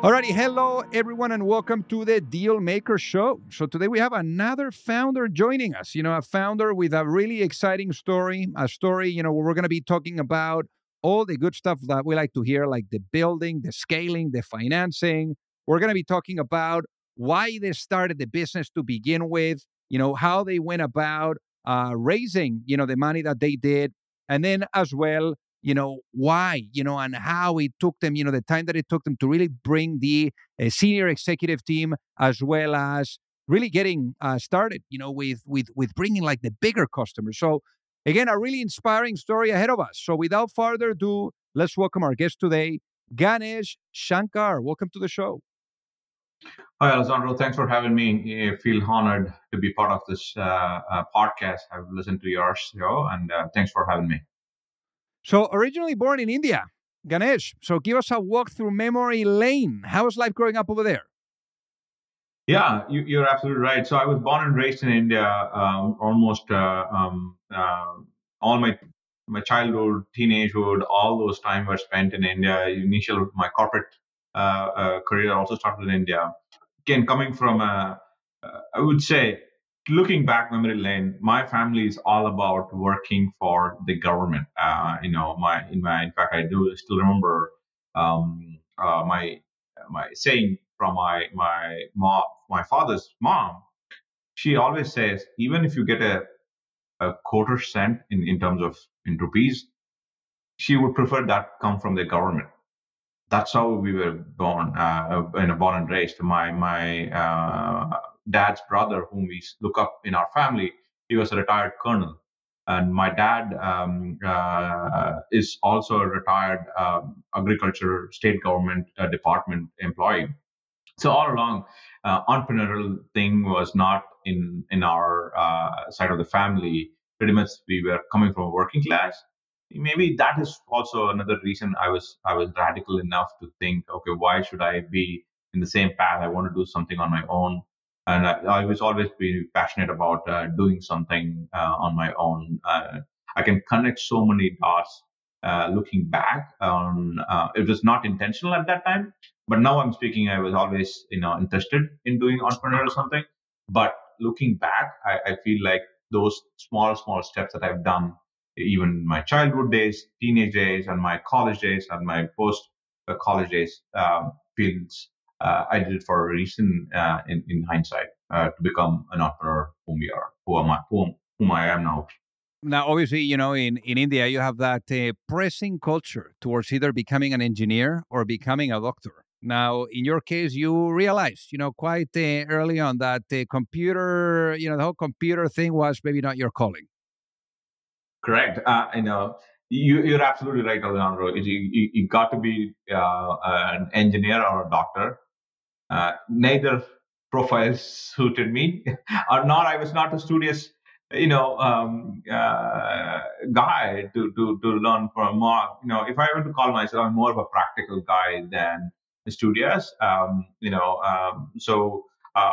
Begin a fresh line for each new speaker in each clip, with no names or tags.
Alrighty, hello everyone, and welcome to the Deal Maker Show. So today we have another founder joining us. You know, a founder with a really exciting story, a story, you know, where we're going to be talking about all the good stuff that we like to hear, like the building, the scaling, the financing. We're going to be talking about why they started the business to begin with, you know, how they went about uh, raising, you know, the money that they did, and then as well you know why you know and how it took them you know the time that it took them to really bring the uh, senior executive team as well as really getting uh, started you know with with with bringing like the bigger customers so again a really inspiring story ahead of us so without further ado let's welcome our guest today ganesh shankar welcome to the show
Hi, Alessandro. Thanks for having me. I feel honored to be part of this uh, uh, podcast. I've listened to your show, and uh, thanks for having me.
So, originally born in India, Ganesh. So, give us a walk through memory lane. How was life growing up over there?
Yeah, you, are absolutely right. So, I was born and raised in India. Um, almost uh, um, uh, all my my childhood, teenagehood, all those time were spent in India. Initial my corporate uh, uh career also started in India. Again, coming from a, uh, I would say looking back memory lane, my family is all about working for the government. Uh, you know, my in my in fact, I do still remember um, uh, my my saying from my my mom, my father's mom. She always says, even if you get a a quarter cent in, in terms of in rupees, she would prefer that come from the government. That's how we were born, uh, in a born and raised. My my uh, dad's brother, whom we look up in our family, he was a retired colonel. And my dad um, uh, is also a retired um, agriculture state government uh, department employee. So all along, uh, entrepreneurial thing was not in in our uh, side of the family. Pretty much, we were coming from a working class. Maybe that is also another reason I was I was radical enough to think, okay, why should I be in the same path? I want to do something on my own and I, I was always be passionate about uh, doing something uh, on my own. Uh, I can connect so many dots. Uh, looking back on, uh, it was not intentional at that time, but now I'm speaking. I was always, you know, interested in doing entrepreneurial something. But looking back, I, I feel like those small, small steps that I've done, even my childhood days, teenage days, and my college days, and my post college days, um, feels I did it for a reason uh, in, in hindsight uh, to become an entrepreneur whom we are, who am I, whom, whom I am now.
Now, obviously, you know, in, in India, you have that uh, pressing culture towards either becoming an engineer or becoming a doctor. Now, in your case, you realized, you know, quite uh, early on that the computer, you know, the whole computer thing was maybe not your calling.
Correct. Uh, you know, you, are absolutely right, Alejandro. You, you, you got to be uh, an engineer or a doctor uh, neither profile suited me, or not. I was not a studious, you know, um, uh, guy to to to learn from more. You know, if I were to call myself, I'm more of a practical guy than a studious. Um, you know, um, so. Uh,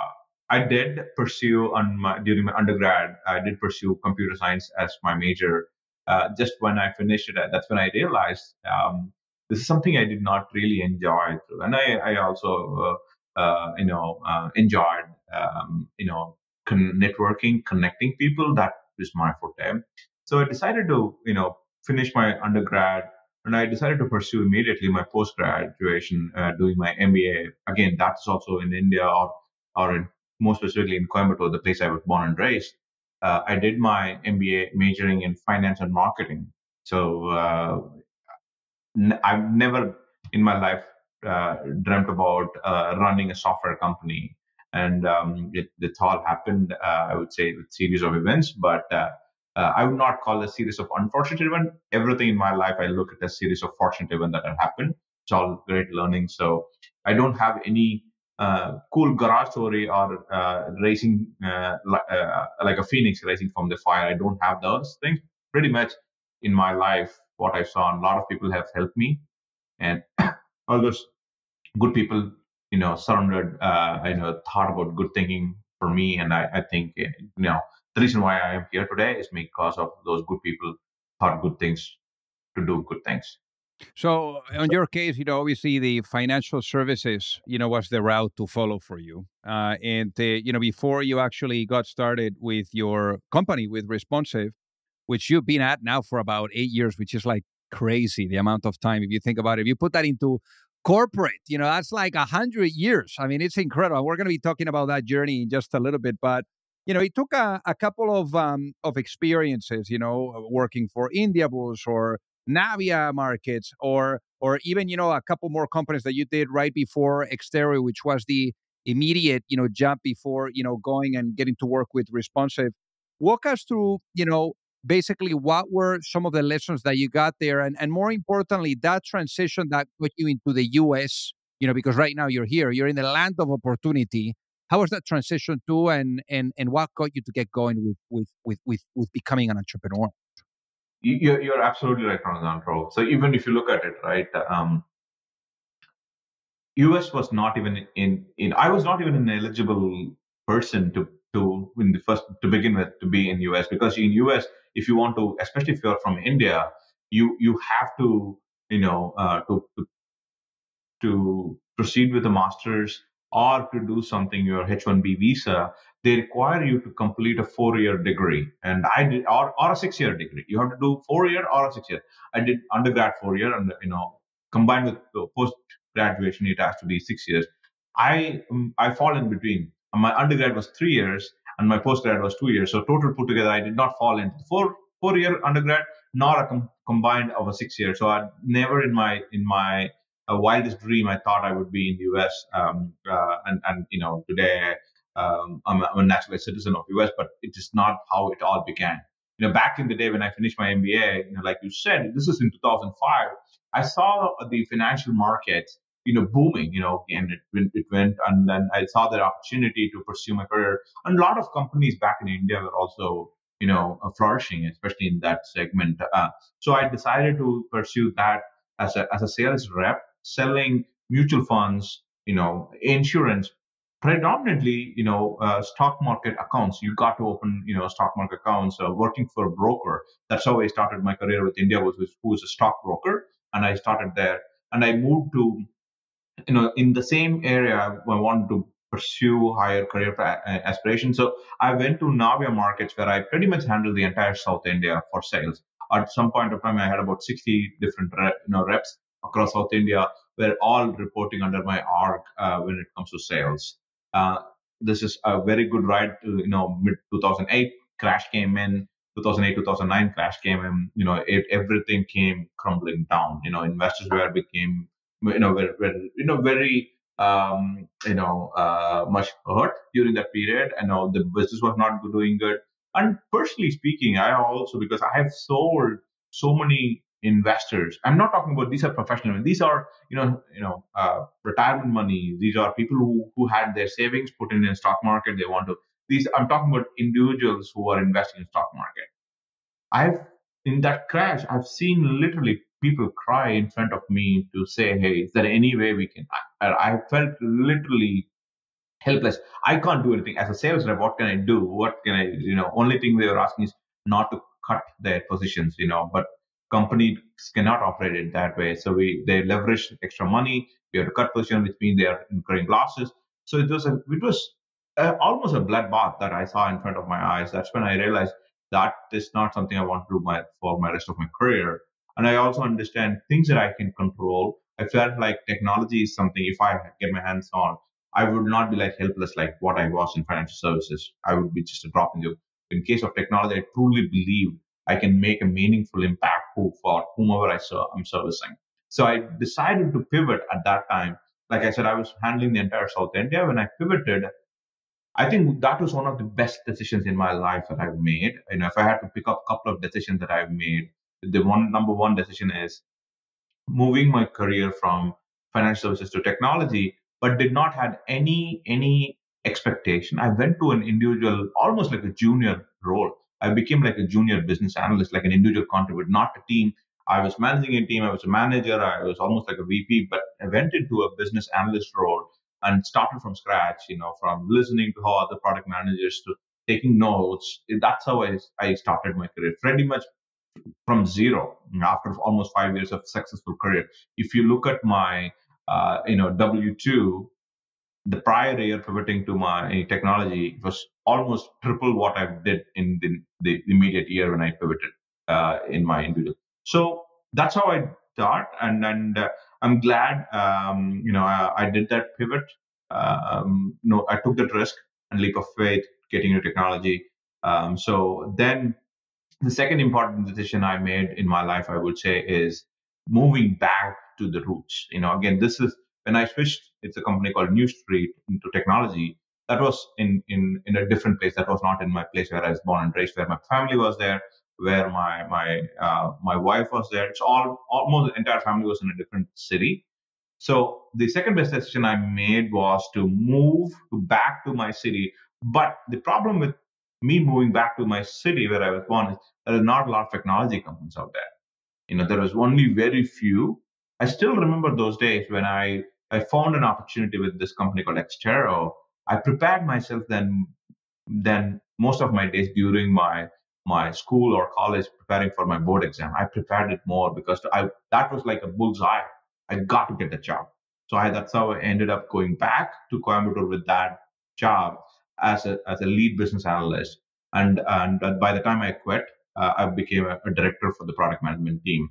I did pursue on my during my undergrad. I did pursue computer science as my major. Uh, just when I finished it, that's when I realized um, this is something I did not really enjoy. And I, I also uh, you know, uh, enjoyed, um, you know, con- networking, connecting people. That is my forte. So I decided to, you know, finish my undergrad and I decided to pursue immediately my post graduation, uh, doing my MBA. Again, that's also in India or, or in, more specifically in Coimbatore, the place I was born and raised. Uh, I did my MBA majoring in finance and marketing. So uh, n- I've never in my life uh, dreamt about uh, running a software company. And um, it, it, all happened, uh, I would say, with series of events. But uh, I would not call a series of unfortunate events. Everything in my life, I look at a series of fortunate events that have happened. It's all great learning. So I don't have any uh, cool garage story or uh, racing uh, like, like a phoenix rising from the fire. I don't have those things. Pretty much in my life, what I saw, and a lot of people have helped me, and all those good people, you know, surrounded, uh, you know, thought about good thinking for me, and I, I think, you know, the reason why I am here today is because of those good people thought good things to do good things.
So, in your case, you know, obviously the financial services, you know, was the route to follow for you. Uh, and, uh, you know, before you actually got started with your company, with Responsive, which you've been at now for about eight years, which is like crazy the amount of time. If you think about it, if you put that into corporate, you know, that's like a hundred years. I mean, it's incredible. We're going to be talking about that journey in just a little bit, but you know, it took a, a couple of um, of experiences, you know, working for Indiabulls or Navia markets or or even you know a couple more companies that you did right before Extero, which was the immediate you know jump before you know going and getting to work with responsive. Walk us through you know basically what were some of the lessons that you got there? And, and more importantly that transition that put you into the us you know because right now you're here you're in the land of opportunity. How was that transition to and and and what got you to get going with with with with, with becoming an entrepreneur?
You're, you're absolutely right, Alejandro. So even if you look at it, right, um, US was not even in, in I was not even an eligible person to to in the first to begin with to be in US because in US if you want to especially if you're from India you you have to you know uh, to, to to proceed with a master's or to do something your H1B visa they require you to complete a four-year degree, and I did, or, or a six-year degree. You have to do four-year or a six-year. I did undergrad four-year, and you know, combined with the post graduation, it has to be six years. I um, I fall in between. My undergrad was three years, and my postgrad was two years. So total put together, I did not fall into four four-year undergrad, nor a com- combined of a six-year. So I never in my in my uh, wildest dream I thought I would be in the U.S. Um, uh, and and you know today um, I'm, a, I'm, a naturalized citizen of US, but it is not how it all began. You know, back in the day when I finished my MBA, you know, like you said, this is in 2005. I saw the financial market, you know, booming. You know, and it went, it went, and then I saw that opportunity to pursue my career. And a lot of companies back in India were also, you know, uh, flourishing, especially in that segment. Uh, so I decided to pursue that as a as a sales rep, selling mutual funds, you know, insurance, predominantly, you know, uh, stock market accounts. You got to open, you know, stock market accounts. Uh, working for a broker. That's how I started my career with Indiabulls, who was a stockbroker, and I started there. And I moved to, you know, in the same area. I wanted to pursue higher career aspirations. So I went to Navia markets where I pretty much handled the entire South India for sales. At some point of time, I had about 60 different you know reps across South India, were all reporting under my org uh, when it comes to sales. Uh, this is a very good ride to, you know, mid 2008 crash came in, 2008, 2009 crash came in, you know, it, everything came crumbling down. You know, investors were became, you know, were, were you know, very, um, you know, uh, much hurt during that period. And know the business was not doing good. And personally speaking, I also, because I have sold so many investors. I'm not talking about these are professional. These are you know you know uh, retirement money. These are people who who had their savings put in the stock market. They want to. These I'm talking about individuals who are investing in stock market. I've in that crash, I've seen literally people cry in front of me to say, "Hey, is there any way we can?" I, I felt literally helpless. I can't do anything as a sales rep. What can I do? What can I? You know, only thing they were asking is not to cut their positions. You know, but companies cannot operate it that way. So we they leverage extra money. We have to cut position, which means they are incurring losses. So it was a it was a, almost a bloodbath that I saw in front of my eyes. That's when I realized that is not something I want to do my, for my rest of my career. And I also understand things that I can control. I felt like technology is something if I get my hands on, I would not be like helpless like what I was in financial services. I would be just a drop in the. In case of technology, I truly believe I can make a meaningful impact for whomever I serve, I'm servicing. So I decided to pivot at that time. Like I said, I was handling the entire South India. When I pivoted, I think that was one of the best decisions in my life that I've made. You know, if I had to pick up a couple of decisions that I've made, the one number one decision is moving my career from financial services to technology, but did not have any any expectation. I went to an individual, almost like a junior role. I became like a junior business analyst, like an individual contributor, not a team. I was managing a team. I was a manager. I was almost like a VP, but I went into a business analyst role and started from scratch. You know, from listening to how other product managers to taking notes. That's how I, I started my career. Pretty much from zero after almost five years of successful career. If you look at my, uh, you know, W two, the prior year pivoting to my technology was almost triple what I did in the, the immediate year when I pivoted uh, in my individual. So that's how I start, and and uh, I'm glad, um, you know, I, I, did that pivot. Um, no, I took that risk and leap of faith, getting into technology. Um, so then the second important decision I made in my life, I would say, is moving back to the roots. You know, again, this is when I switched. It's a company called New Street into technology. That was in in in a different place. That was not in my place where I was born and raised, where my family was there, where my my uh, my wife was there. It's all almost the entire family was in a different city. So the second best decision I made was to move back to my city. But the problem with me moving back to my city where I was born is there are not a lot of technology companies out there. You know, there was only very few. I still remember those days when I I found an opportunity with this company called Extero. I prepared myself then then most of my days during my my school or college preparing for my board exam. I prepared it more because I that was like a bullseye. I got to get the job. So I, that's how I ended up going back to Coimbatore with that job as a as a lead business analyst. And and by the time I quit, uh, I became a, a, director for the product management team.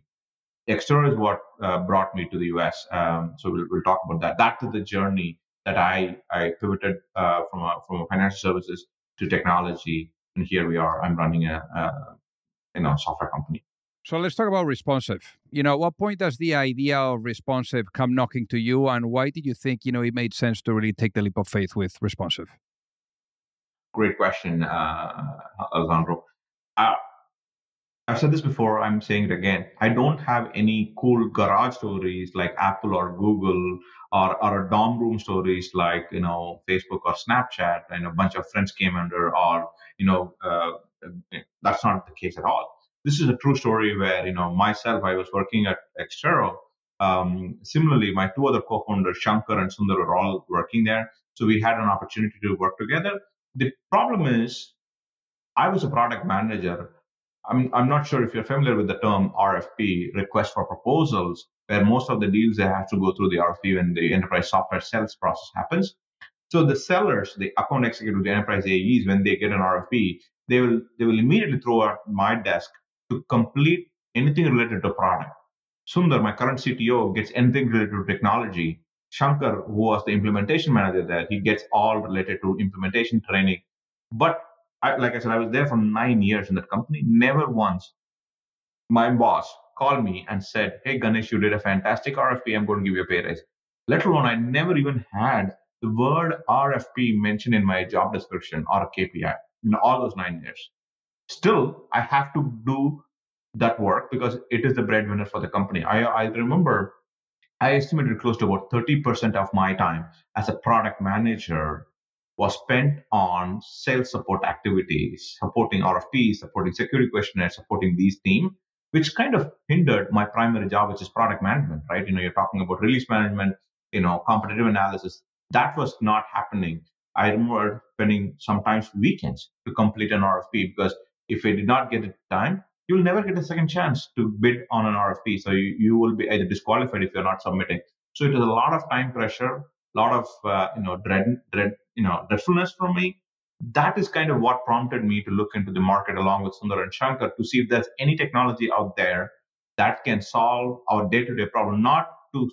Extero is what uh, brought me to the US. Um, so we'll, we'll talk about that. That is the journey that I I pivoted uh, from a, from a financial services to technology and here we are. I'm running a, a you know software company.
So let's talk about responsive. You know, what point does the idea of responsive come knocking to you, and why did you think you know it made sense to really take the leap of faith with responsive?
Great question, uh, Alejandro. Uh, I've said this before. I'm saying it again. I don't have any cool garage stories like Apple or Google or, or dorm room stories like you know Facebook or Snapchat and a bunch of friends came under or you know uh, that's not the case at all. This is a true story where you know myself I was working at Extero. Um, similarly, my two other co-founders Shankar and Sundar were all working there, so we had an opportunity to work together. The problem is, I was a product manager I'm, I'm not sure if you're familiar with the term RFP, request for proposals, where most of the deals they have to go through the RFP when the enterprise software sales process happens. So the sellers, the account executive, the enterprise AEs, when they get an RFP, they will they will immediately throw at my desk to complete anything related to product. Sundar, my current CTO, gets anything related to technology. Shankar, who was the implementation manager there, he gets all related to implementation training. But I, like I said, I was there for nine years in that company. Never once my boss called me and said, Hey, Ganesh, you did a fantastic RFP. I'm going to give you a pay raise. Let alone, I never even had the word RFP mentioned in my job description or a KPI in all those nine years. Still, I have to do that work because it is the breadwinner for the company. I, I remember I estimated close to about 30% of my time as a product manager was spent on sales support activities, supporting RFPs, supporting security questionnaires, supporting these teams, which kind of hindered my primary job, which is product management, right? You know, you're talking about release management, you know, competitive analysis. That was not happening. I remember spending sometimes weekends to complete an RFP because if I did not get it time, you'll never get a second chance to bid on an RFP. So you, you will be either disqualified if you're not submitting. So it is a lot of time pressure, lot of uh, you know dread, dread you know dreadfulness from me. That is kind of what prompted me to look into the market along with sundar and shankar to see if there's any technology out there that can solve our day-to-day problem not to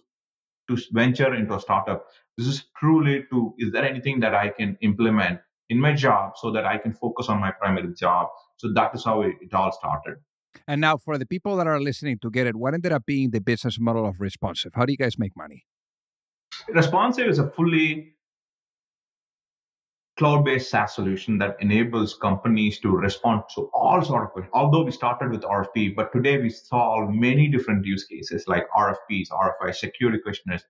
to venture into a startup. This is truly to is there anything that i can implement in my job so that i can focus on my primary job? So that is how it, it all started.
And now for the people that are listening to get it what ended up being the business model of responsive? How do you guys make money
responsive is a fully cloud-based SaaS solution that enables companies to respond to all sort of questions. Although we started with RFP, but today we solve many different use cases like RFPs, RFI, security questionnaires,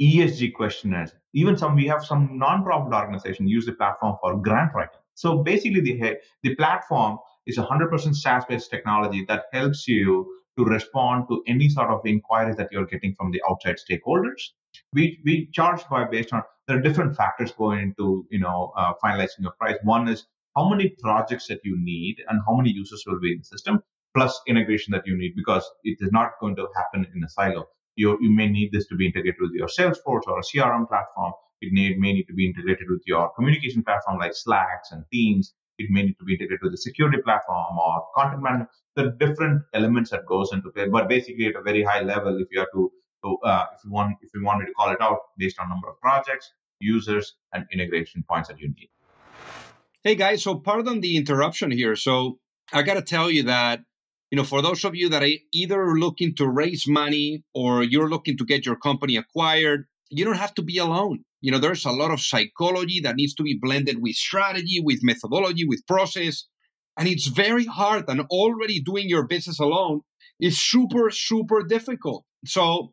ESG questionnaires. Even some we have some non-profit organizations use the platform for grant writing. So basically, the the platform is 100% SaaS-based technology that helps you to respond to any sort of inquiries that you're getting from the outside stakeholders. We we charge by based on there are different factors going into you know uh, finalizing your price. One is how many projects that you need and how many users will be in the system, plus integration that you need because it is not going to happen in a silo. You, you may need this to be integrated with your Salesforce or a CRM platform. It may, may need to be integrated with your communication platform like Slacks and Teams. It may need to be integrated with the security platform or content management. There are different elements that goes into play. But basically, at a very high level, if you have to, to uh, if you want, if you want me to call it out based on number of projects, users, and integration points that you need.
Hey guys, so pardon the interruption here. So I got to tell you that you know, for those of you that are either looking to raise money or you're looking to get your company acquired, you don't have to be alone. You know, there's a lot of psychology that needs to be blended with strategy, with methodology, with process. And it's very hard. And already doing your business alone is super, super difficult. So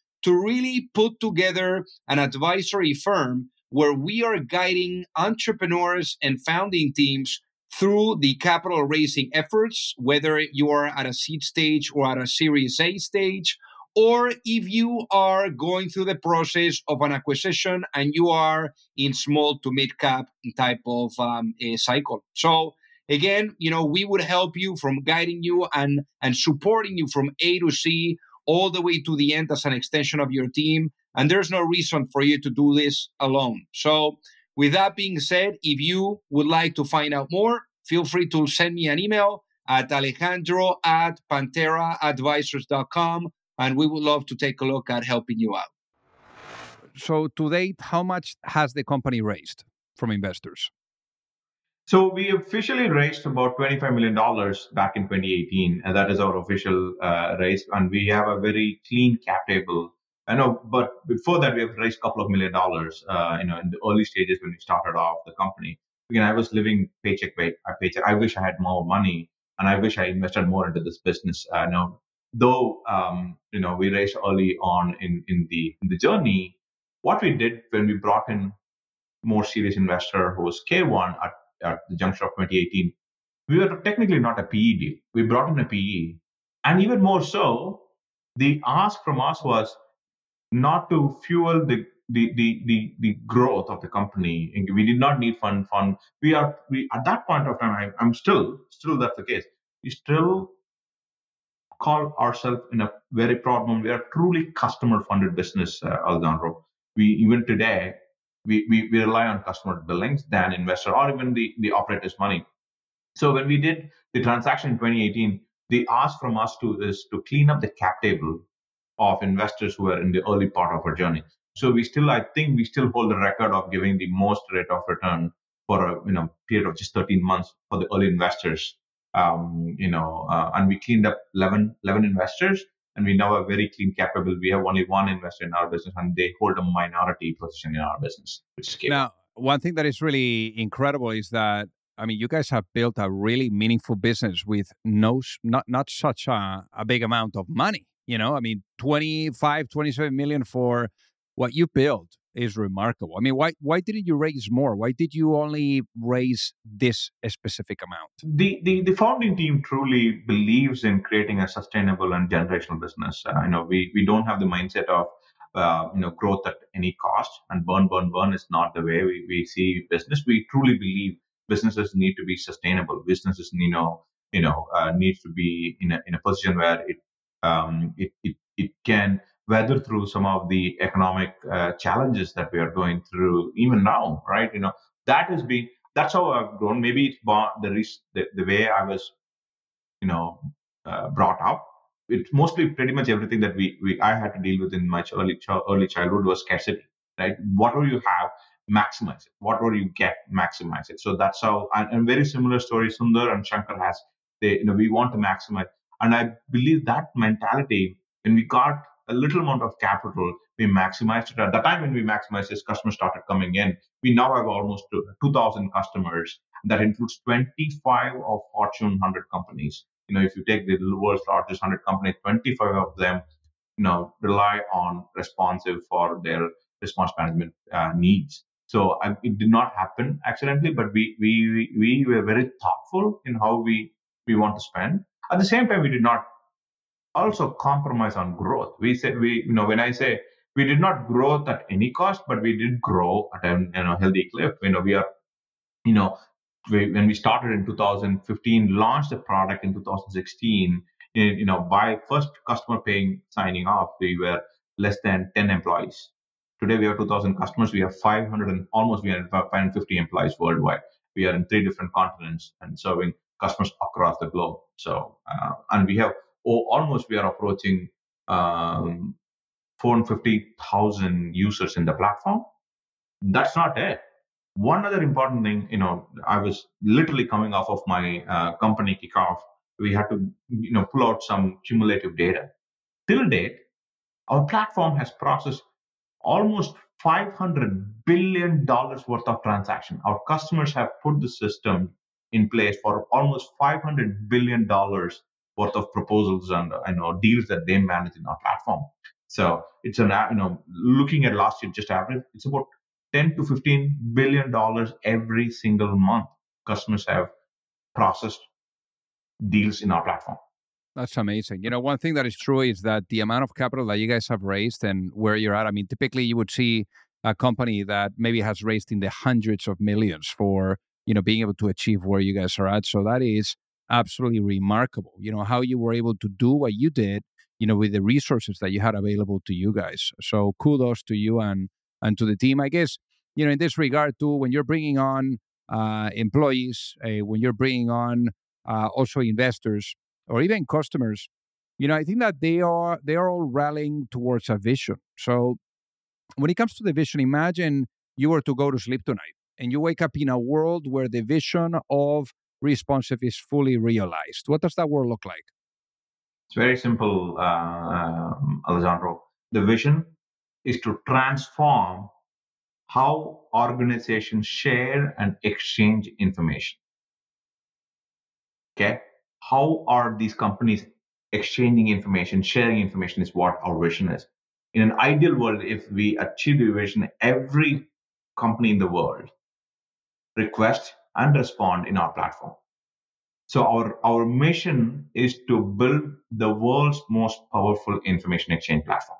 to really put together an advisory firm where we are guiding entrepreneurs and founding teams through the capital raising efforts, whether you are at a seed stage or at a Series A stage, or if you are going through the process of an acquisition and you are in small to mid cap type of um, cycle. So again, you know, we would help you from guiding you and and supporting you from A to C all the way to the end as an extension of your team. And there's no reason for you to do this alone. So with that being said, if you would like to find out more, feel free to send me an email at alejandro at pantheraadvisors.com and we would love to take a look at helping you out.
So, to date, how much has the company raised from investors?
So, we officially raised about $25 million back in 2018, and that is our official uh, raise. And we have a very clean cap table I know, but before that, we have raised a couple of million dollars. Uh, you know, in the early stages when we started off the company. Again, I was living paycheck by paycheck. I wish I had more money, and I wish I invested more into this business. Uh, now, though, um, you know, we raised early on in in the in the journey. What we did when we brought in more serious investor who was K1 at, at the juncture of 2018, we were technically not a PE deal. We brought in a PE, and even more so, the ask from us was not to fuel the the, the, the, the growth of the company. We did not need fund fund. We are we at that point of time. I, am still still that's the case. We still call ourselves in a very proud moment. We are truly customer funded business, uh, Alejandro. We even today we, we, we rely on customer billings than investor or even the, the operator's money. So when we did the transaction in 2018, the ask from us to is to clean up the cap table of investors who are in the early part of our journey. So we still, I think, we still hold the record of giving the most rate of return for a you know period of just 13 months for the early investors. Um, you know, uh, and we cleaned up 11, 11 investors, and we now are very clean capable. We have only one investor in our business, and they hold a minority position in our business.
now, one thing that is really incredible is that I mean, you guys have built a really meaningful business with no, not not such a, a big amount of money. You know, I mean, 25, 27 million for what you built is remarkable. I mean, why why didn't you raise more? Why did you only raise this specific amount?
The the, the founding team truly believes in creating a sustainable and generational business. Uh, you know, we we don't have the mindset of uh, you know growth at any cost and burn burn burn is not the way we, we see business. We truly believe businesses need to be sustainable. Businesses you know you know uh, needs to be in a in a position where it um, it, it, it can weather through some of the economic uh, challenges that we are going through even now, right? You know, that has been, that's how I've grown. Maybe it's the, the, the way I was, you know, uh, brought up. It's mostly pretty much everything that we, we I had to deal with in my early, early childhood was scarcity, right? Whatever you have, maximize it. Whatever you get, maximize it. So that's how, and, and very similar story Sundar and Shankar has. They, you know, we want to maximize And I believe that mentality, when we got a little amount of capital, we maximized it. At the time when we maximized this, customers started coming in. We now have almost 2,000 customers. That includes 25 of Fortune 100 companies. You know, if you take the world's largest 100 companies, 25 of them, you know, rely on responsive for their response management uh, needs. So it did not happen accidentally, but we, we we were very thoughtful in how we we want to spend. At the same time, we did not also compromise on growth. We said we you know when I say we did not grow at any cost, but we did grow at a you know healthy clip. You know we are you know we, when we started in 2015, launched the product in 2016. You know by first customer paying signing off, we were less than 10 employees. Today we have 2,000 customers. We have 500 and almost we have 550 employees worldwide. We are in three different continents and serving customers across the globe. So uh, and we have oh, almost we are approaching um, 450,000 users in the platform. That's not it. One other important thing, you know, I was literally coming off of my uh, company kickoff. We had to, you know, pull out some cumulative data. Till date, our platform has processed almost 500 billion dollars worth of transaction. Our customers have put the system in place for almost 500 billion dollars worth of proposals and uh, you know deals that they manage in our platform. So it's an you know looking at last year just average, it's about 10 to 15 billion dollars every single month. Customers have processed deals in our platform.
That's amazing. You know, one thing that is true is that the amount of capital that you guys have raised and where you're at, I mean, typically you would see a company that maybe has raised in the hundreds of millions for, you know, being able to achieve where you guys are at. So that is absolutely remarkable. You know, how you were able to do what you did, you know, with the resources that you had available to you guys. So kudos to you and and to the team. I guess, you know, in this regard too, when you're bringing on uh, employees, uh, when you're bringing on uh, also investors, or even customers, you know, I think that they are they are all rallying towards a vision. So when it comes to the vision, imagine you were to go to sleep tonight and you wake up in a world where the vision of responsive is fully realized. What does that world look like?
It's very simple, uh, um, Alessandro. The vision is to transform how organizations share and exchange information. Okay how are these companies exchanging information, sharing information is what our vision is. In an ideal world, if we achieve the vision, every company in the world request and respond in our platform. So our, our mission is to build the world's most powerful information exchange platform.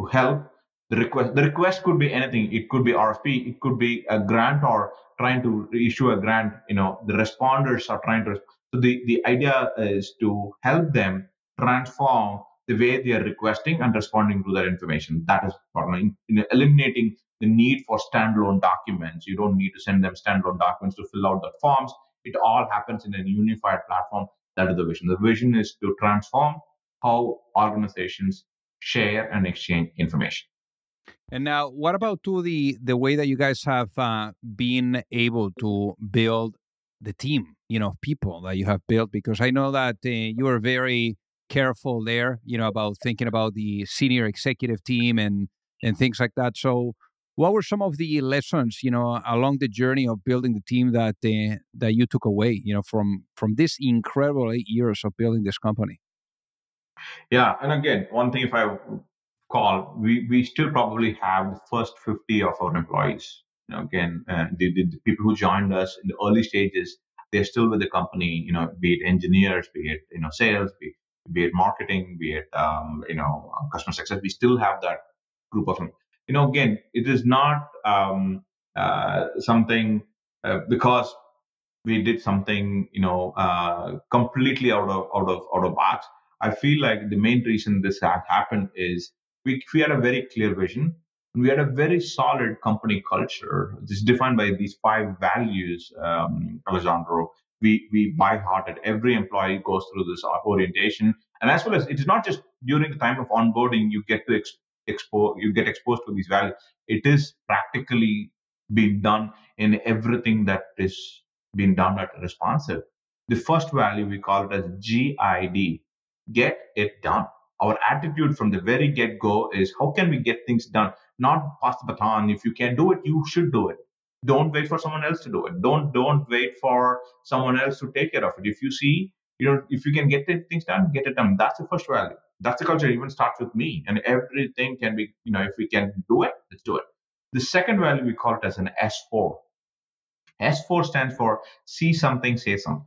To help the request, the request could be anything. It could be RFP, it could be a grant or trying to issue a grant, you know, the responders are trying to. So the, the idea is to help them transform the way they are requesting and responding to that information. That is in, in eliminating the need for standalone documents. You don't need to send them standalone documents to fill out the forms. It all happens in a unified platform. That is the vision. The vision is to transform how organizations share and exchange information.
And now, what about to the the way that you guys have uh, been able to build the team, you know, people that you have built? Because I know that uh, you are very careful there, you know, about thinking about the senior executive team and and things like that. So, what were some of the lessons, you know, along the journey of building the team that uh, that you took away, you know, from from this incredible eight years of building this company?
Yeah, and again, one thing if I call, we, we still probably have the first 50 of our employees. You know, again, uh, the, the, people who joined us in the early stages, they're still with the company, you know, be it engineers, be it, you know, sales, be, be it marketing, be it, um, you know, customer success. We still have that group of them. You know, again, it is not um, uh, something uh, because we did something, you know, uh, completely out of out of out of box. I feel like the main reason this happened is we, we had a very clear vision and we had a very solid company culture. Is defined by these five values, um, Alessandro. We, we by hearted. Every employee goes through this orientation. And as well as it is not just during the time of onboarding, you get to ex- you get exposed to these values. It is practically being done in everything that is being done at responsive. The first value we call it as GID, get it done. Our attitude from the very get go is how can we get things done? Not pass the baton. If you can do it, you should do it. Don't wait for someone else to do it. Don't don't wait for someone else to take care of it. If you see, you know, if you can get things done, get it done. That's the first value. That's the culture. Even starts with me, and everything can be, you know, if we can do it, let's do it. The second value we call it as an S4. S4 stands for see something, say something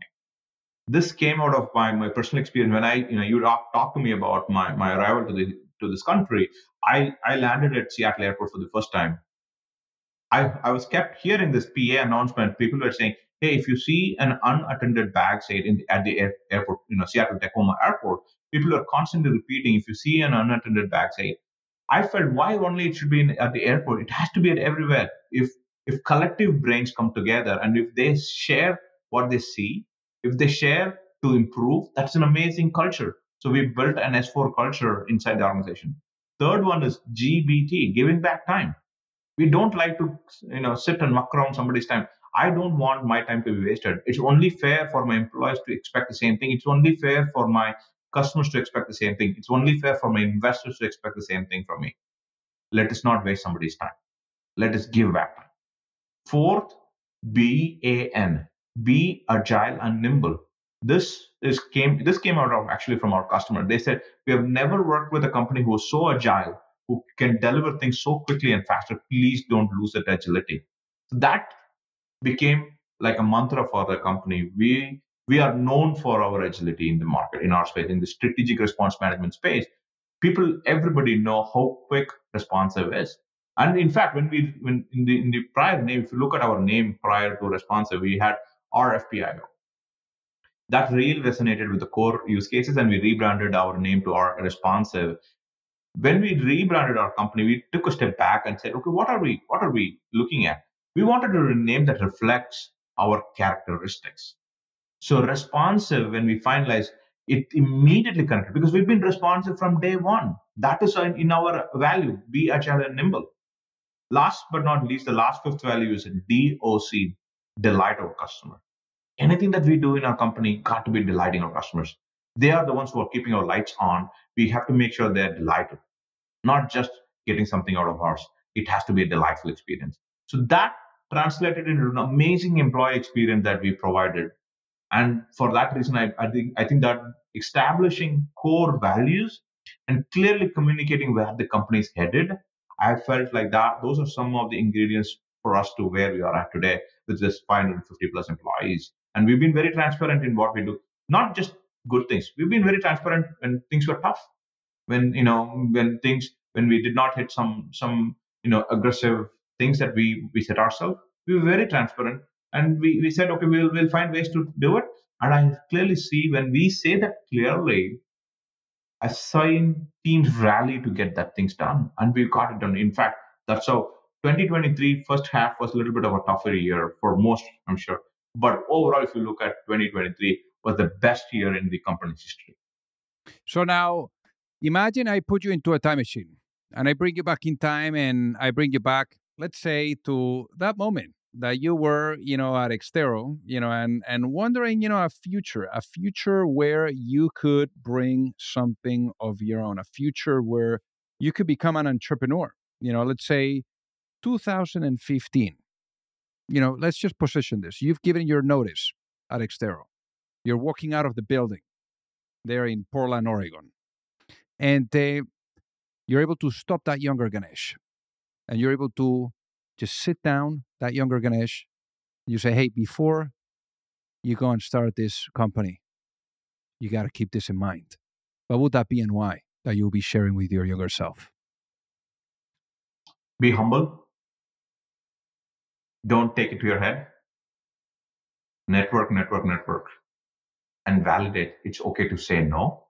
this came out of my, my personal experience when I, you know, you talk, talk to me about my, my arrival to the to this country. I, I landed at Seattle airport for the first time. I, I was kept hearing this PA announcement. People were saying, hey, if you see an unattended bag, say in at the air, airport, you know, Seattle Tacoma airport, people are constantly repeating, if you see an unattended bag, say, I felt why only it should be in, at the airport. It has to be at everywhere. If if collective brains come together and if they share what they see if they share to improve, that's an amazing culture. So we built an S4 culture inside the organization. Third one is GBT, giving back time. We don't like to, you know, sit and muck around somebody's time. I don't want my time to be wasted. It's only fair for my employees to expect the same thing. It's only fair for my customers to expect the same thing. It's only fair for my investors to expect the same thing from me. Let us not waste somebody's time. Let us give back. Fourth, BAN, be agile and nimble this is came this came out of actually from our customer they said we have never worked with a company who is so agile who can deliver things so quickly and faster please don't lose that agility so that became like a mantra for the company we we are known for our agility in the market in our space in the strategic response management space people everybody know how quick responsive is and in fact when we when in the in the prior name if you look at our name prior to responsive we had RFPIO. That really resonated with the core use cases, and we rebranded our name to our responsive. When we rebranded our company, we took a step back and said, okay, what are we what are we looking at? We wanted a name that reflects our characteristics. So responsive, when we finalize, it immediately connected because we've been responsive from day one. That is in our value, be agile and nimble. Last but not least, the last fifth value is DOC, delight our customer. Anything that we do in our company got to be delighting our customers. They are the ones who are keeping our lights on. We have to make sure they're delighted, not just getting something out of ours. It has to be a delightful experience. So that translated into an amazing employee experience that we provided. And for that reason, I, I think I think that establishing core values and clearly communicating where the company is headed, I felt like that those are some of the ingredients for us to where we are at today with just 550 plus employees. And we've been very transparent in what we do, not just good things. We've been very transparent when things were tough, when you know when things when we did not hit some some you know aggressive things that we we set ourselves. We were very transparent, and we we said okay we'll we'll find ways to do it. And I clearly see when we say that clearly, assign teams rally to get that things done, and we got it done. In fact, that's how 2023 first half was a little bit of a tougher year for most, I'm sure. But overall, if you look at 2023, was the best year in the company's history.
So now, imagine I put you into a time machine and I bring you back in time and I bring you back, let's say, to that moment that you were, you know, at Extero, you know, and and wondering, you know, a future, a future where you could bring something of your own, a future where you could become an entrepreneur. You know, let's say 2015, you know, let's just position this. You've given your notice at Extero. You're walking out of the building there in Portland, Oregon. And uh, you're able to stop that younger Ganesh. And you're able to just sit down, that younger Ganesh. You say, hey, before you go and start this company, you got to keep this in mind. What would that be and why that you'll be sharing with your younger self?
Be humble don't take it to your head. Network, network, network, and validate. It's okay to say no.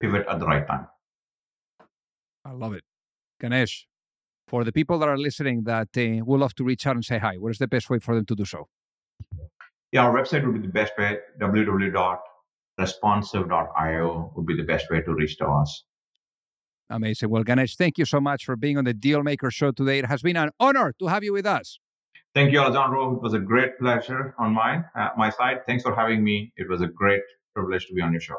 Pivot at the right time.
I love it. Ganesh, for the people that are listening that uh, would love to reach out and say hi, what is the best way for them to do so?
Yeah, our website would be the best way. www.responsive.io would be the best way to reach to us.
Amazing. Well, Ganesh, thank you so much for being on the Dealmaker Show today. It has been an honor to have you with us.
Thank you, Alejandro. It was a great pleasure on mine, uh, my side. Thanks for having me. It was a great privilege to be on your show.